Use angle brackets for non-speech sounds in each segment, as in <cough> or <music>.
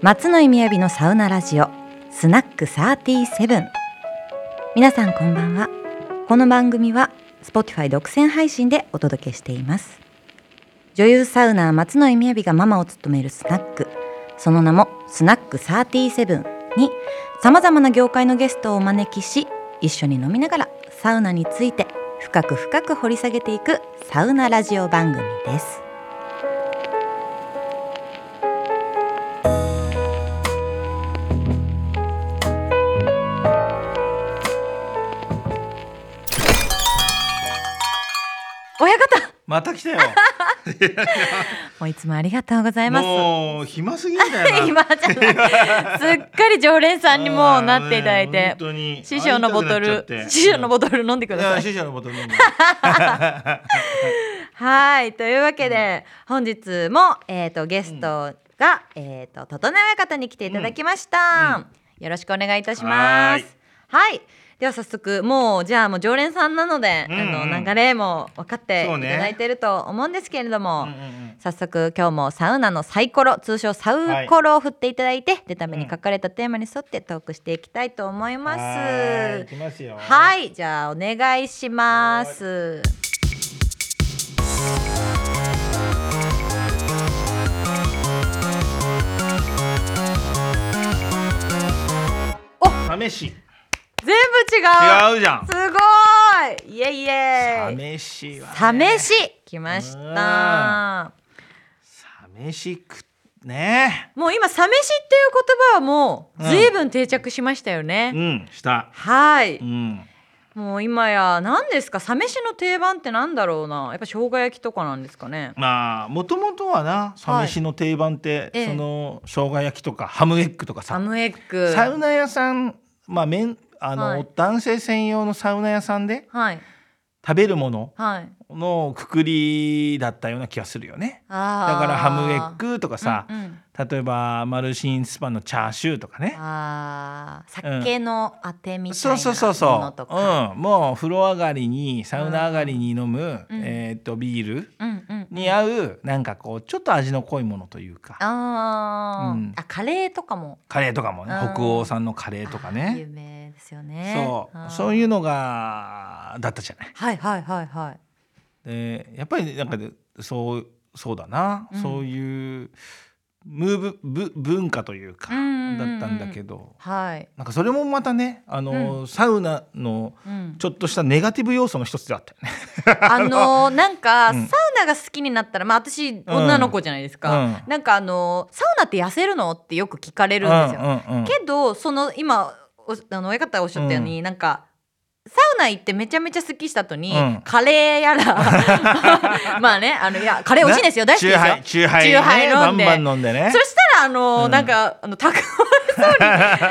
松野井みやびのサウナラジオスナック37皆さんこんばんは。この番組は Spotify 独占配信でお届けしています。女優サウナー松野井みやびがママを務めるスナック。その名もスナック37にさまざまな業界のゲストをお招きし一緒に飲みながらサウナについて深く深く掘り下げていくサウナラジオ番組です親方また来たよ。<laughs> もういつもありがとうございます。もう暇すぎんだよな。<laughs> 今じゃない。すっかり常連さんにもなっていただいて。本当に。師匠のボトル師匠のボトル飲んでくいださい。や師匠のボトル飲んで。<laughs> はいというわけで、本日も、えー、とゲストが、えー、と整え方に来ていただきました、よろしくお願いいたします。はいでは早速もうじゃあもう常連さんなので、うんうんあの流れも分かっていただいてると思うんですけれども、うんうんうん早速今日もサウナのサイコロ通称サウコロを振っていただいて、出た目に書かれたテーマに沿ってトークしていきたいと思います。はーい行きますよ。はい、じゃあお願いします。試し。全部違う。違うじゃん。すごい。イエイイエイ。試しは、サね。メシ来ました。試しくね。もう今サメシっていう言葉はもう随分定着しましたよね。うんした。はい。うん。もう今や何ですか？サ飯の定番ってなんだろうなやっぱ生姜焼きとかなんですかねまあもともとはなサ飯の定番って、ええその生姜焼きとかハムエッグとかさ。ハムエッグサウナ屋さんまあ麺あの、はい。男性専用のサウナ屋さんではい。食べるものはい。のくくりだったような気がするよね。だからハムエッグとかさ、うんうん例えばマルシンスパンのチャーシューとかね。あー酒のあてみたいなそうそうそうもそう、のとか。うん、もう風呂上がりにサウナ上がりに飲む、うん。えーっとビールうんうんに合うなんかこうちょっと味の濃いものというか。あー、うん。あカレーとかも。カレーとかもねうん。北欧産のカレーとかあー有ね名ですよね。そう。そうういうのがだったじゃない。はいはいはいはい。でやっぱりなんかでそうそうだな、うん。そういうムーブぶ文化というか、うんうんうんうん。だったんだけど。はい、なんかそれもまたねあの、サウナのうん、ちょっとしたネガティブ要素の一つであったよね。<laughs> あの <laughs> ーなんか、うん。サウナが好きになったらまあ私女の子じゃないですか、うん。なんかあのーサウナって痩せるの？ってよく聞かれるんですよ、うんうんうんけどその今おあの親方がおっしゃったように、なんかサウナ行ってめちゃめちゃすっきりした後に、うん。カレーやら <laughs> まあねあのいやカレー美味しいですよ。大好きですよ。なチューハイチューハイ,、ね、飲んで。バンバン飲んでね。そしたらあのーうん。なんかあのたくそう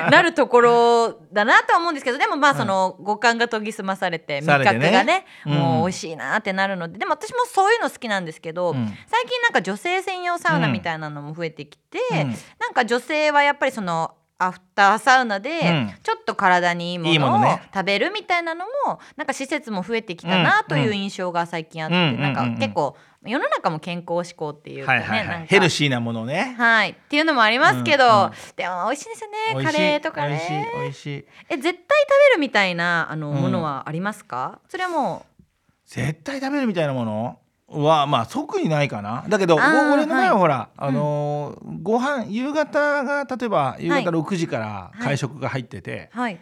になるところだなとは思うんですけどでもまあその五感が研ぎ澄まされて味覚がねうん。もう美味しいなってなるのででも私もそういうの好きなんですけど、うん。最近なんか女性専用サウナみたいなのも増えてきて、うん。なんか女性はやっぱりそのアフターサウナでうん。ちょっと体にいいものを食べるみたいなのもなんか施設も増えてきたなという印象が最近あって、うんなんか結構世の中も健康志向っていうかね、ヘルシーなものね。はい。っていうのもありますけど、でも美味しいですよねカレーとかね。美味しいえ絶対食べるみたいなあの、うん。ものはありますか？それはも絶対食べるみたいなもの？はまあ特にないかな。だけど俺の前ははほら、あのーご飯夕方が例えば夕はい。方6時から会食が入ってて、うはい。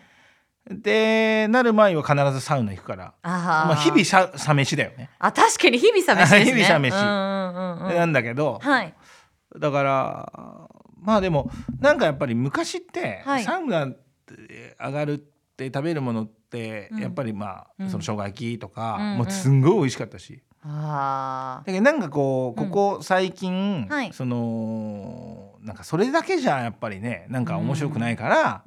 でなる前は必ずサウナ行くから。まあ、日々さサ飯だよね、あ確かに日々サ飯ですね。<laughs> 日々サ飯。うなんだけど、はい。だからまあでもなんかやっぱり昔って、はい。サウナで上がるって食べるものって、うん。やっぱりまあ、うん。その生姜焼きとか、うんうん。もうすんごい美味しかったしあだけどなんかこううん。ここ最近、はい。そのなんかそれだけじゃやっぱりねなんか面白くないから、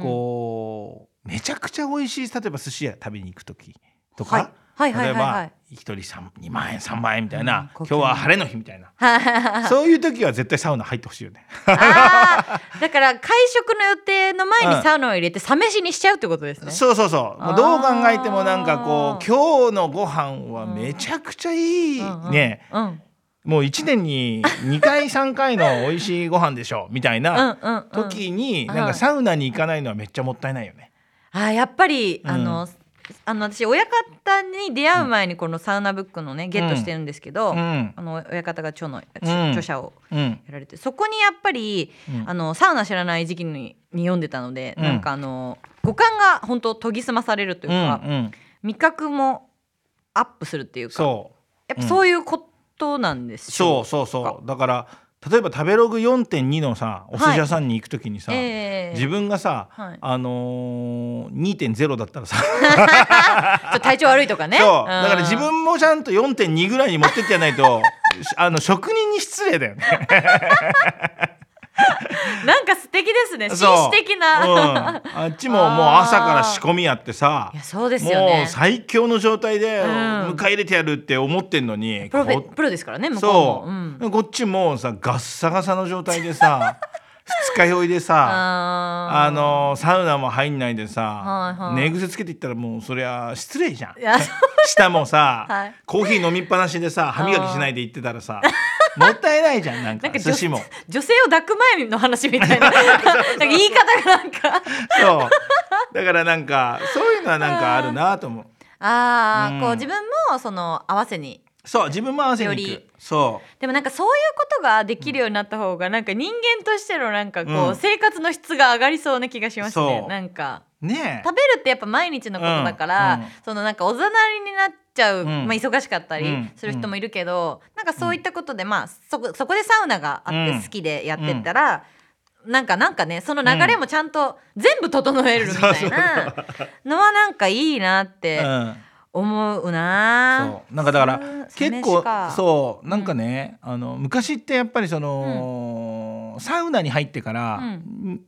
こうめちゃくちゃ美味しい例えば寿司屋食べに行く時とか、はいはいはい例えはい。はいば一人三2万円3万円みたいな、うん今日は晴れの日みたいな。は <laughs> いそういう時は絶対サウナ入ってほしいよね。だから会食の予定の前うん。にサウナを入れてサ飯にしちゃうってことですね。そうそうそう。もうどう考えてもなんかこあう今日のご飯はめちゃくちゃいいうんうんねうん。もう1年に2回3回の美味しいご飯でしょみたいなうんうんうん。時にうんなんかサウナに行かないのはめっちゃもったいないよね。あーやっぱり、うん。あのあの私親方に出会う前にこのサウナブックのね、ゲットしてるんですけど、うん。あの親方が著の、うん。著者をうんやられてそこにやっぱり、うん。あのサウナ知らない時期にに読んでたので、うん。なんかあの五感が本当研ぎ澄まされるといううんか、うん。味覚もアップするっていうかそやっぱそういうことなんですうそうそうそう。だから例えば食べログ4.2のさお寿司屋さんに行く時にさ、ええ。自分がさ、はい。あのー、2.0だったらさ <laughs> 体調悪いとかね。そう。うん。だから自分もちゃんと4.2ぐらいに持ってってやないとあの職人に失礼だよね。<laughs> なんか素敵ですね。紳そう。士的な、うん、あっちももう朝から仕込みやってさ。いやそうですよもねう最強の状態でうん。迎え入れてやるって思ってんのに、プロフェこプロですからね向こうそもう、ん、こっちもうさガッサガサの状態でさ <laughs> 二日酔いでさあのサウナも入んないでさ、はいはい。寝癖つけていったらもうそりゃ失礼じゃんいや舌もさ、はいコーヒー飲みっぱなしでさ歯磨きしないで行ってたらさもったいないじゃんなんか寿司も。女性を抱く前の話みたいな。<laughs> なんか言い方がなんか。そう。だからなんかそういうのはなんかあるなと思う。ああ、うん。こう自分もその合わせに。そう自分も合わせに行く。より。そでもなんかそういうことができるようになった方がなんか人間としてのなんかこう、うん。生活の質が上がりそうな気がしますね。なんか。うねえ。食べるってやっぱ毎日のことだから、うんうん。そのなんかおざなりになっちゃう、うん。まあ、忙しかったりうん。する人もいるけど、なんかそういったことで、まあそこそこでサウナがあってうん。好きでやってったら、なんかなんかねその流れもちゃんと全部整えるみたいなのはなんかいいなってうん。思うな、そう。なんかだから結構そうなんかね、あの昔ってやっぱりその、サウナに入ってから、うん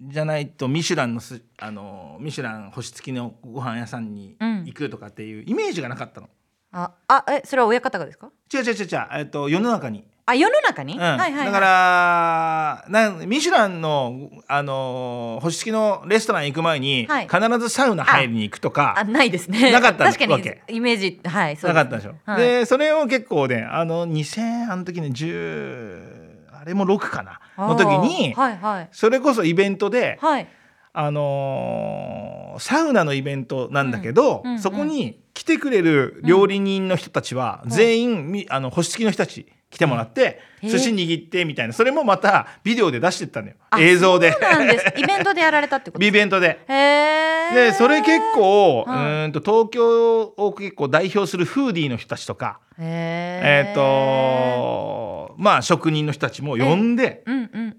じゃないとミシュランのすあのミシュラン星付きのご飯屋さんにうん。行くとかっていうイメージがなかったの。ああえそれは親方がですか？違う違う違う違う、えっと、世の中に、あ世の中に、うん。はいはい、はい、だからなんミシュランの、あの星付きのレストラン行く前に、はい。必ずサウナ入りに行くとかあないですね。なかった確かにわけイメージはいそうなかったでしょ。はい。でそれを結構ねあの2000あの時ね10あれも6かな。の時に、はいはい。それこそイベントで、はい。あのーサウナのイベントなんだけど、うん。そこに来てくれる料理人の人たちは、全員みあの星付きの人たち来てもらって、うん。寿司握ってみたいな。それもまたビデオで出してったのよ。あ映像で。そうなんです。<laughs> イベントでやられたってこと？イベントで。へえでそれ結構、はい。うーんと東京を結構代表するフーディーの人たちとか、へえっ、とまあ職人の人たちも呼んで、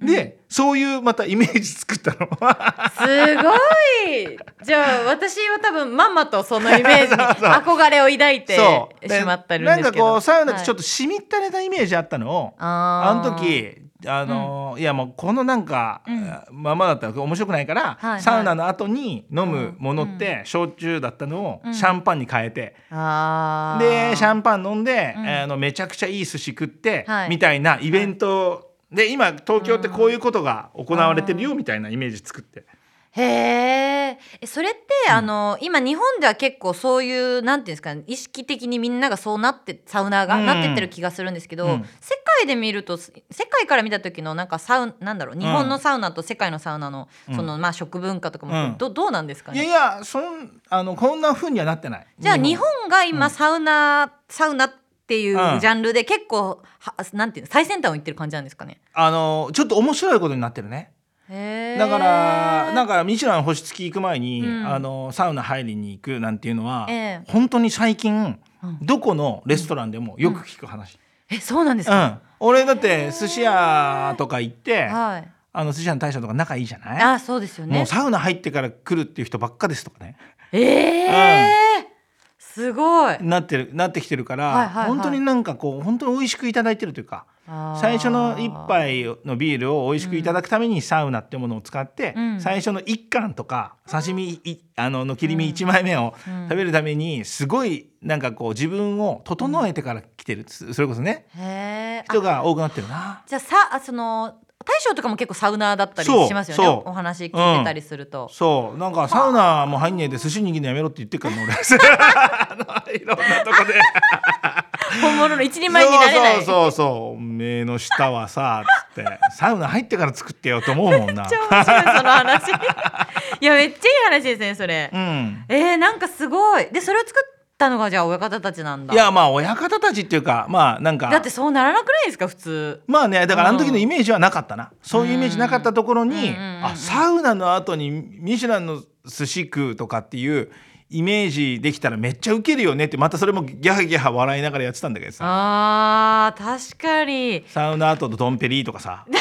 でそういうまたイメージ作ったの。すごい。じゃあ私は多分まんまとそのイメージに <laughs> 憧れを抱いてしまってるんなんかですけど。こうサウナってちょっと、としみったれたイメージあったの。を、あー。あの時あのーいやもうこのなんか、ままだったら面白くないから、はいはい。サウナの後に飲むものって焼酎だったのをうん。シャンパンに変えて、でシャンパン飲んで、うん。あのめちゃくちゃいい寿司食って、はい。みたいなイベント、で今東京ってこういうことが行われてるよみたいなイメージ作って。へー。えそれって、あの今日本では結構そういうなんていうんですか意識的にみんながそうなってサウナーが、うん。なってってる気がするんですけど、うん。世界で見ると世界から見た時のなんかサウなんだろう日本のサウナと世界のサウナの、うん。そのまあ食文化とかも、うん。どどうなんですかいやいねやそんあのこんな風にはなってない。じゃあ日本。が今サウナ、サウナっていううん。ジャンルで結構はなんていうの最先端を行ってる感じなんですかね？あのちょっと面白いことになってるね。だからなんかミシュラン星付き行く前に、うん。あのサウナ入りに行くなんていうのは、ええ。本当に最近、うん。どこのレストランでもよく聞く話。えそうなんですか、うん、俺だって寿司屋とか行って、はい。あの寿司屋の大将とか仲いいじゃない？あそうですよね。もうサウナ入ってから来るっていう人ばっかですとかね。ええすごい。なってるなってきてるから、はいはいはい。本当になんかこう本当に美味しくいただいてるというか最初の一杯のビールを美味しくいただくためにサウナってものを使って、うん。最初の一貫とか刺身いあのの切り身1枚目をうん。食べるためにすごいなんかこう自分を整えてから来てる。そそれこそね。人が多くなってるな。じゃあさあその大将とかも結構サウナーだったりしますよねお話聞いてたりすると、そう。なんかサウナも入んねえで寿司握るのやめろって言ってっからね俺。<laughs> <laughs> いろんなとこで本物の一人前になれない。そうそうそう目の下はさつって。サウナ入ってから作ってよと思うもんな。めっちゃ面白いその話。<laughs> いやめっちゃいい話ですねそれ、うん。えー、なんかすごい。でそれを作ったのがじゃあ親方たちなんだ。いやまあ親方たちっていうかまあなんか。だってそうならなくないですか普通。まあねだからあの時のイメージはなかったな、そういうイメージなかったところに、うんうんうんうん。あサウナの後にミシュランの寿司食うとかっていうイメージできたらめっちゃウケるよねってまたそれもギャハギャハ笑いながらやってたんだけどさ。あー確かに。サウナ後のドンペリとかさ、<laughs>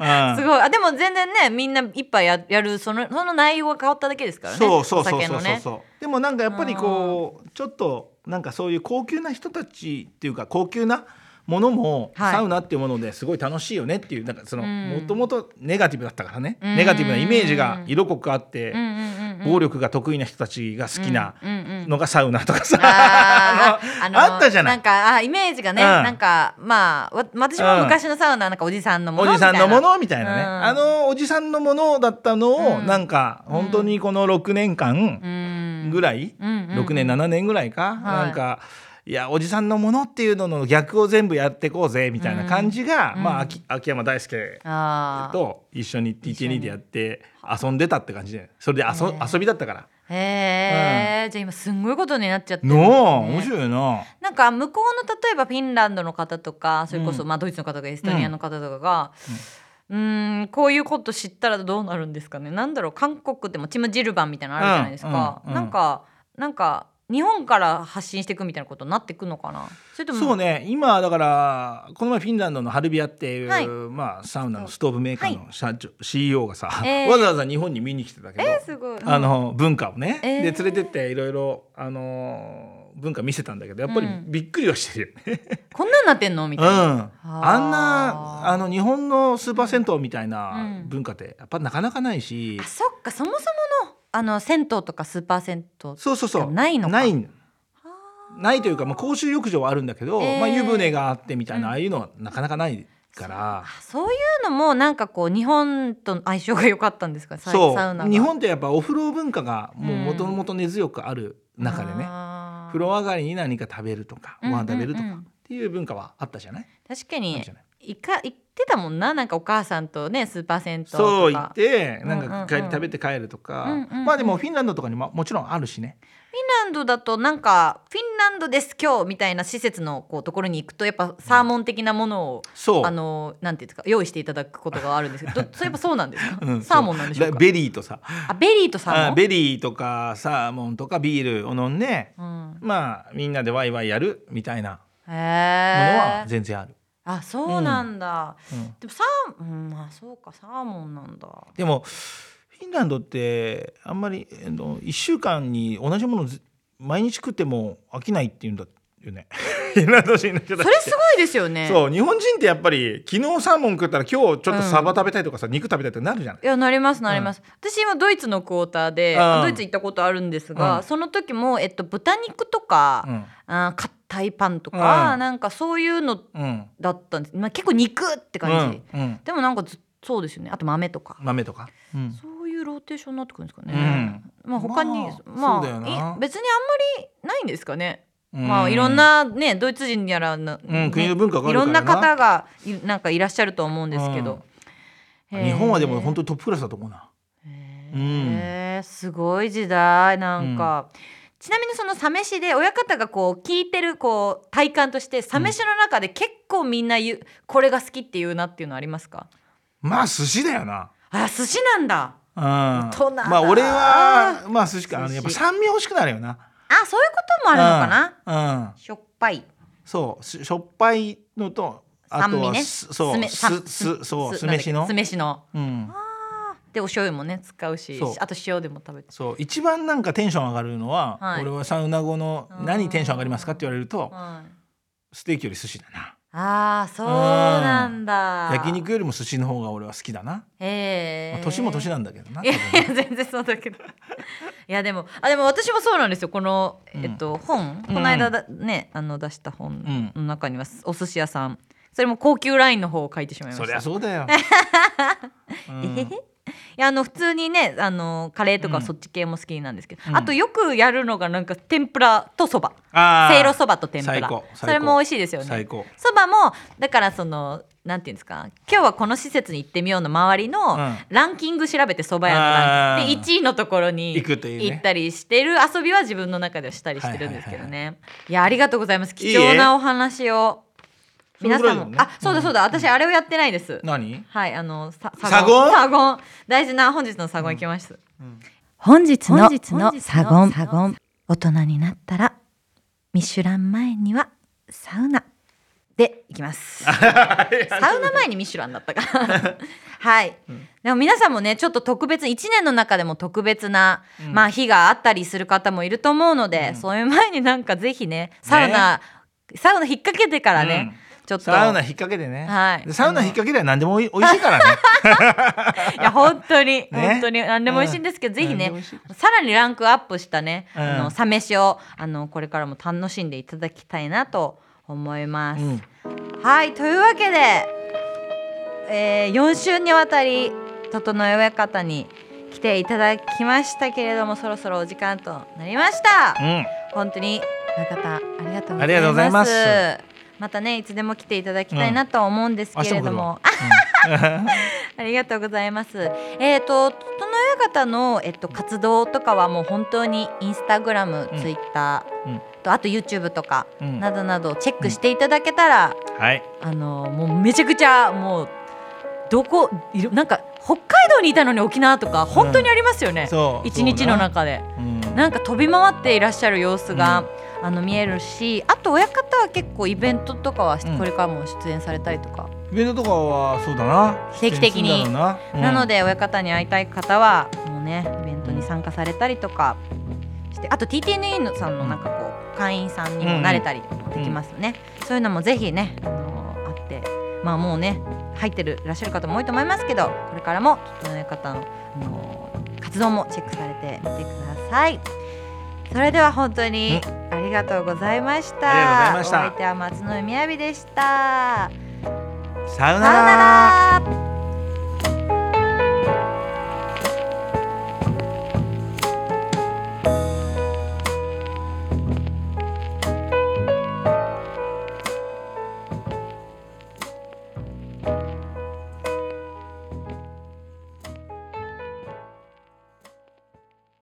うん。すごい。あでも全然ねみんな一杯ややるそのその内容が変わっただけですからねそうそうそうそうそうそう。でもなんかやっぱりこうちょっとなんかそういう高級な人たちっていうか高級なものもはい。サウナっていうものですごい楽しいよねっていうなんかそのうん。もともとネガティブだったからね。うん。ネガティブなイメージが色濃くあってうんうん暴力が得意な人たちが好きなのがサウナとかさ。あ <laughs> ったじゃない。んかあイメージがね、うん。なんかまあわ私も昔のサウナなんかおじさんのものおじさんのものみたいなね。うん。あのおじさんのものだったのをうん。なんか本当にこの6年間うん。ぐらい？うんうんうん。6年7年ぐらいか、はい。なんかいやおじさんのものっていうのの逆を全部やってこうぜみたいな感じが、うん。まあ秋秋山大輔と一緒に TT2 でやって遊んでたって感じでそれで遊,、ね遊びだったから。へえ、じゃあ今すんごいことになっちゃってるね。あ面白いよな。なんか向こうの例えばフィンランドの方とかそれこそ、うんまあドイツの方とかエストニアの方とかが、うーん。こういうこと知ったらどうなるんですかねなんだろう韓国でもチムジルバンみたいなのあるじゃないですか、うんうんうんなんかなんか日本から発信していくみたいなことになっていくのかな？それともそうね。今だからこの前フィンランドのハルビアっていう、はい。まあ、サウナのストーブメーカーの社長、CEO がさ、えー。わざわざ日本に見に来てたけど、えー、すごい。あの文化をね、えー。で連れてっていろいろあの文化見せたんだけどやっぱりうん。びっくりはしてるよね。<laughs> こんなんなってんの？みたいな、うん、あんなあの日本のスーパー銭湯みたいなうん。文化ってやっぱなかなかないし、あそっか。そもそものあの銭湯とかスーパー銭湯そうそうそう。ないのか。ないないというか、まあ、公衆浴場はあるんだけど、えー。まあ、湯船があってみたいな、うんああいうのはなかなかないから。あ。そういうのもなんかこう日本と相性が良かったんですか？サウナ日本ってやっぱお風呂文化がもともと根強くある中でね、風呂上がりに何か食べるとかうんご飯食べるとかうんうん。っていう文化はあったじゃない,、確かに。あるじゃない？いか行ってたもんな？なんかお母さんとねスーパー銭湯とか。そう言ってなんか帰り食べて帰るとか、うんうんうん。まあでもフィンランドとかにももちろんあるしね。フィンランドだとなんかフィンランドです今日みたいな施設のこうところに行くとやっぱサーモン的なものを、そう。あのなんていうんですか用意していただくことがあるんですけどど <laughs> そういえばそうなんですか、うんサーモンなんでしょうベリーとさ。あベリーとサーモン？あベリーとかサーモンとかビールを飲んでうん、まあみんなでワイワイやるみたいなへものはえ全然ある、あそうなんだ、うん。でもサーうんまあそうかサーモンなんだ。でもフィンランドってあんまりあの1週間に同じものず毎日食っても飽きないっていうんだよね。<laughs> フィンランド人の人それすごいですよね。そう日本人ってやっぱり昨日サーモン食ったら今日ちょっとサバ食べたいとかさ、肉食べたいってなるじゃん。いやなりますなります、私今ドイツのクォーターで、うん。ドイツ行ったことあるんですが、うん。その時も、えっと、豚肉とか、うん。あー硬いパンとか、うん。なんかそういうのうん。だったんです、まあ、結構肉って感じ、うん。うん。でもなんかずそうですよね。あと豆とか、豆とか、うん。そういうローテーションになってくるんですかうね、ん。まあ他にまあまあ別にあんまりないんですかね、うん。まあいろんなねドイツ人やらな、うんね国の文化があるからな。いろんな方がいなんかいらっしゃると思うんですけど、日本はでも本当にトップクラスだと思うな。へー。すごい時代なんか、ちなみにそのサ飯で親方がこう聞いてるこう体感としてサ飯の中で結構みんな言うこれが好きっていうなっていうのありますか？まあ寿司だよな。あ寿司なんだ。うん。まあ俺はまあ寿司か。あのやっぱ酸味欲しくなるよな。あそういうこともあるのかな、うん、うん、しょっぱい。そう。ししょっぱいのとあとは酸味ね。すそう。酢飯の。酢飯の。うんでお醤油もね使うしそう。あと塩でも食べて。そう。一番なんかテンション上がるのは、はい。俺はサウナ後のうん。何テンション上がりますかって言われるとはい。ステーキより寿司だな。ああそうなんだ。焼肉よりも寿司の方が俺は好きだな、ええまあ年も年なんだけどないやいや <laughs> 全然そうだけど。いやでもあでも私もそうなんですよ。この、うん。えっと本この間だ、ねあの出した本の中にはお寿司屋さん。それも高級ラインの方を書いてしまいました。そりゃそうだよ、<laughs> うん。えへへいやあの普通にねあのカレーとかうん。そっち系も好きなんですけど、うん。あとよくやるのがなんか天ぷらとそば。せいろそばと天ぷら。それも美味しいですよね。そばもだからそのなんていうんですか今日はこの施設に行ってみようの周りのうん。ランキング調べてそば屋のランキング。で1位のところに行ったりしてる。遊びは自分の中ではしたりしてるんですけどはいねいやありがとうございます。いい貴重なお話を皆さんも、ね。あそうだそうだ、私あれをやってないです。何？はいあのさサゴン？サゴン？大事な本日のサゴン行きます、うん。本日の本日のサゴン。サゴン。大人になったらミシュラン前にはサウナ。でいきます。<laughs> サウナ前にミシュランだったか <laughs> はい、でも皆さんもねちょっと特別1年の中でも特別な、うん。まあ日があったりする方もいると思うので、うん。そういう前になんかぜひねサウナ、サウナ引っ掛けてからね、ちょっと。サウナ引っ掛けてね、はい。でサウナ引っ掛けりゃ何でもおい美味しいからね。<laughs> いや本当に、ね。本当に。何でも美味しいんですけど、うん。ぜひねさらにランクアップしたね、うん。あのサ飯をあのこれからも楽しんでいただきたいなと思います。うん。はいというわけで、えー、4週にわたり整え親方に来ていただきましたけれどもそろそろお時間となりました。うん。本当に親方ありがとうございます。またねいつでも来ていただきたいなとは思うんですけれども、<laughs> ありがとうございます。えっ、と整え方のえっと活動とかはもう本当にインスタグラム、うん。ツイッタうん。ーとあと YouTube とかうん。などなどチェックしていただけたら、はい。あのもうめちゃくちゃもうどこいるなんか北海道にいたのに沖縄とか本当にありますよね。そう一日の中で。うん。なんか飛び回っていらっしゃる様子が、あの見えるしあと親方は結構イベントとかはうんこれからも出演されたりとか、イベントとかはそうだな。定期的に。な,うん、なので親方に会いたい方はもうねイベントに参加されたりとか。してあと TTNE のさんのなんかこう会員さんにもなれたりもできますよね、そういうのもぜひね、あのーあって。まあもうね入ってるいらっしゃる方も多いと思いますけどこれからも整え方の、あのー活動もチェックされてみてくださいそれでは本当にありがとうございました。お相手は松野みやびでした。さよなさよならら